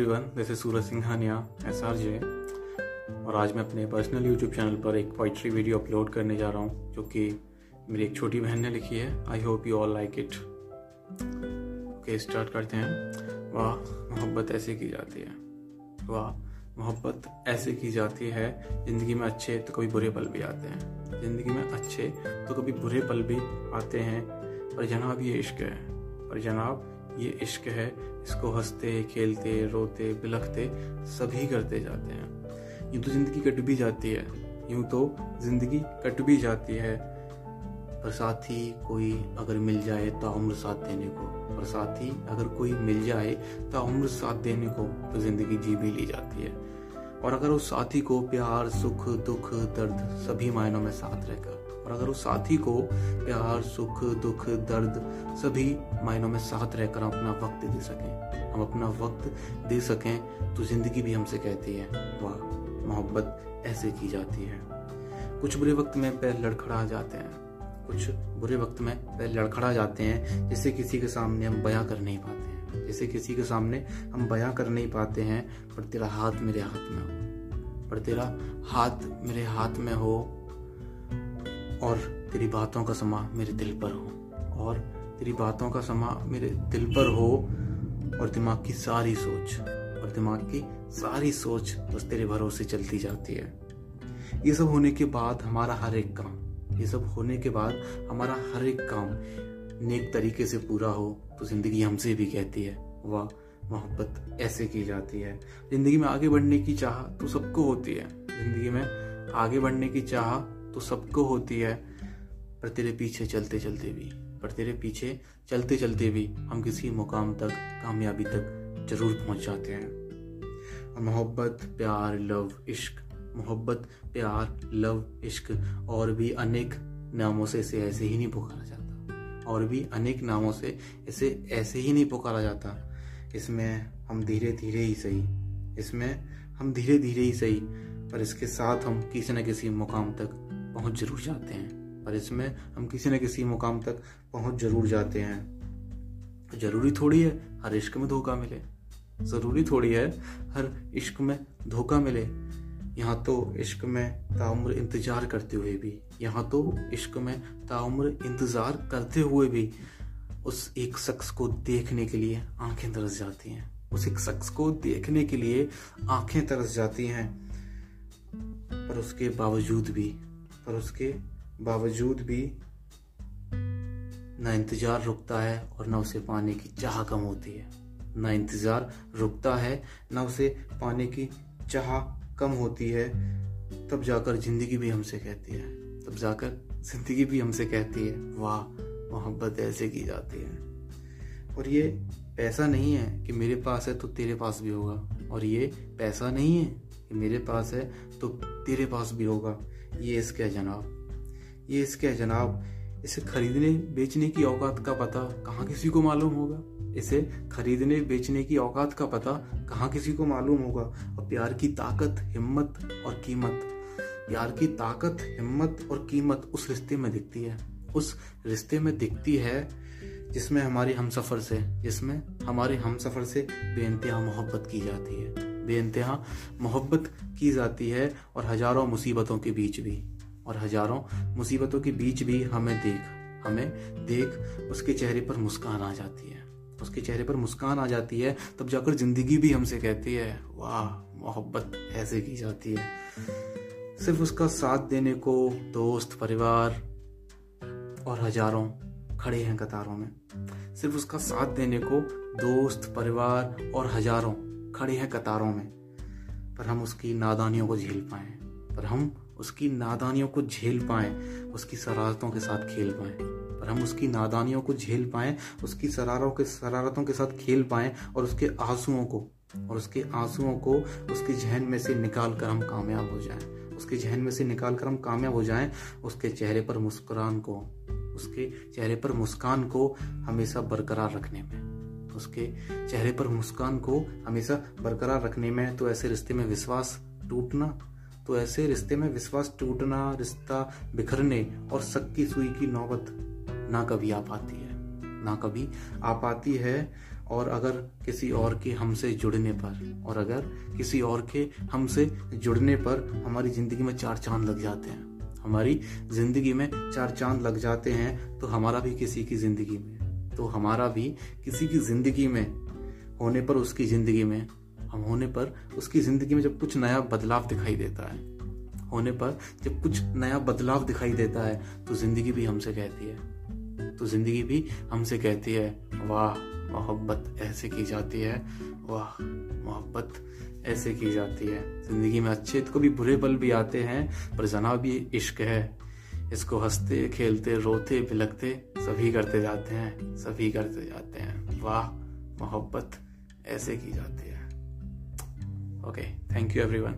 Everyone this is Suraj Singhania S R J और आज मैं अपने पर्सनल यूट्यूब चैनल पर एक पोइट्री वीडियो अपलोड करने जा रहा हूँ, जो कि मेरी एक छोटी बहन ने लिखी है। I hope you all like it okay start करते हैं। वाह, मोहब्बत ऐसे की जाती है। वाह, मोहब्बत ऐसे की जाती है, ज़िंदगी में अच्छे तो कभी बुरे पल भी आते हैं। ज़िंदगी में अच्छे तो कभी बुरे पल भी आते हैं। पर जनाब ये इश्क है। पर जनाब ये इश्क है, इसको हँसते, खेलते, रोते, बिलखते, सभी करते जाते हैं। यूँ तो ज़िंदगी कट भी जाती है, यूँ तो ज़िंदगी कट भी जाती है। पर साथी कोई अगर मिल जाए तो उम्र साथ देने को, पर साथी अगर कोई मिल जाए तो उम्र साथ देने को तो ज़िंदगी जी भी ली जाती है। और अगर उस साथी को प्यार, सुख, दुख, दर्द सभी मायनों में साथ रहकर, और अगर उस साथी को प्यार, सुख, दुख, दर्द सभी मायनों में साथ रहकर हम अपना वक्त दे सकें, हम अपना वक्त दे सकें तो ज़िंदगी भी हमसे कहती है, वाह, मोहब्बत ऐसे की जाती है। कुछ बुरे वक्त में पैर लड़खड़ा जाते हैं, कुछ बुरे वक्त में पैर लड़खड़ा जाते हैं, जिससे किसी के सामने हम बयां कर नहीं पाते। जिसे किसी के सामने हम बयां कर नहीं पाते हैं, पर तेरा हाथ मेरे हाथ में हो। पर तेरा हाथ मेरे हाथ में हो, और तेरी बातों का समा मेरे दिल पर हो। और तेरी बातों का समा मेरे दिल पर हो, और दिमाग की सारी सोच, और दिमाग की सारी सोच बस तेरे भरोसे चलती जाती है। ये सब होने के बाद हमारा हर एक काम, ये सब होने के बाद हमारा हर एक काम नेक तरीके से पूरा हो तो ज़िंदगी हमसे भी कहती है, वाह, मोहब्बत ऐसे की जाती है। ज़िंदगी में आगे बढ़ने की चाह तो सबको होती है। ज़िंदगी में आगे बढ़ने की चाह तो सबको होती है, पर तेरे पीछे चलते चलते भी, पर तेरे पीछे चलते चलते भी हम किसी मुकाम तक, कामयाबी तक ज़रूर पहुँच जाते हैं। और मोहब्बत, प्यार, लव, इश्क, मोहब्बत, प्यार, लव, इश्क और भी अनेक नामों से ऐसे ही नहीं पुकारा जाता। और भी अनेक नामों से इसे ऐसे ही नहीं पुकारा जाता। इसमें हम धीरे धीरे ही सही। इसमें हम धीरे धीरे ही सही, पर इसके साथ हम किसी न किसी मुकाम तक पहुँच ज़रूर जाते हैं। पर इसमें हम किसी न किसी मुकाम तक पहुँच ज़रूर जाते हैं। ज़रूरी थोड़ी है हर इश्क में धोखा मिले। ज़रूरी थोड़ी है हर इश्क में धोखा मिले। यहाँ तो इश्क में ताउम्र इंतज़ार करते हुए भी, यहाँ तो इश्क में ताउम्र इंतज़ार करते हुए भी उस एक शख्स को देखने के लिए आँखें तरस जाती हैं। उस एक शख्स को देखने के लिए आँखें तरस जाती हैं। पर उसके बावजूद भी, पर उसके बावजूद भी ना इंतज़ार रुकता है और ना उसे पाने की चाह कम होती है। ना इंतज़ार रुकता है, ना उसे पाने की चाह कम होती है, तब जाकर ज़िंदगी भी हमसे कहती है। तब जाकर ज़िंदगी भी हमसे कहती है, वाह, मोहब्बत ऐसे की जाती है। और ये पैसा नहीं है कि मेरे पास है तो तेरे पास भी होगा। और ये पैसा नहीं है कि मेरे पास है तो तेरे पास भी होगा। ये इसके जनाब, ये इसके जनाब, इसे खरीदने, बेचने की औकात का पता कहाँ किसी को मालूम होगा? इसे खरीदने, बेचने की औकात का पता कहाँ किसी को मालूम होगा? और प्यार की ताकत, हिम्मत और कीमत। प्यार की ताकत, हिम्मत और कीमत उस रिश्ते में दिखती है। उस रिश्ते में दिखती है जिसमें हमारी हम सफ़र से, जिसमें हमारे हम सफ़र से बेनतहा मोहब्बत की जाती है। बेनतहा मोहब्बत की जाती है और हज़ारों मुसीबतों के बीच भी। और हज़ारों मुसीबतों के बीच भी हमें देख हमें देख उसके चेहरे पर मुस्कान आ जाती है। उसके चेहरे पर मुस्कान आ जाती है, तब जाकर ज़िंदगी भी हमसे कहती है, वाह, मोहब्बत ऐसे की जाती है। सिर्फ़ उसका साथ देने को दोस्त, परिवार और हज़ारों खड़े हैं कतारों में। सिर्फ़ उसका साथ देने को दोस्त, परिवार और हज़ारों खड़े हैं कतारों में। पर हम उसकी नादानियों को झेल पाए। पर हम उसकी नादानियों को झेल पाए, उसकी शरारतों के साथ खेल पाए। पर हम उसकी नादानियों को झेल पाएँ, उसकी शरारों के, शरारतों के साथ खेल पाएँ और उसके आंसुओं को, और उसके आंसुओं को उसके जहन में से निकाल कर हम कामयाब हो जाएँ। उसके जहन में से निकाल कर हम कामयाब हो जाएँ, उसके चेहरे पर मुस्कुरान को, उसके चेहरे पर मुस्कान को हमेशा बरकरार रखने में। उसके चेहरे पर मुस्कान को हमेशा बरकरार रखने में तो ऐसे रिश्ते में विश्वास टूटना तो ऐसे रिश्ते में विश्वास टूटना, रिश्ता बिखरने और सक्की सुई की नौबत ना कभी आ पाती है, ना कभी आ पाती है। और अगर किसी और के हमसे जुड़ने पर, और अगर किसी और के हमसे जुड़ने पर हमारी ज़िंदगी में चार चाँद लग जाते हैं, हमारी ज़िंदगी में चार चाँद लग जाते हैं तो हमारा भी किसी की ज़िंदगी में तो हमारा भी किसी की ज़िंदगी में होने पर उसकी ज़िंदगी में, हम होने पर उसकी ज़िंदगी में जब कुछ नया बदलाव दिखाई देता है, होने पर जब कुछ नया बदलाव दिखाई देता है तो ज़िंदगी भी हमसे कहती है। तो ज़िंदगी भी हमसे कहती है, वाह, मोहब्बत ऐसे की जाती है, वाह, मोहब्बत ऐसे की जाती है। ज़िंदगी में अच्छे तो भी बुरे पल भी आते हैं, पर जना भी इश्क है। इसको हँसते, खेलते, रोते बिलकते सभी करते जाते हैं, सभी करते जाते हैं। वाह, मोहब्बत ऐसे की जाती है। Okay thank you everyone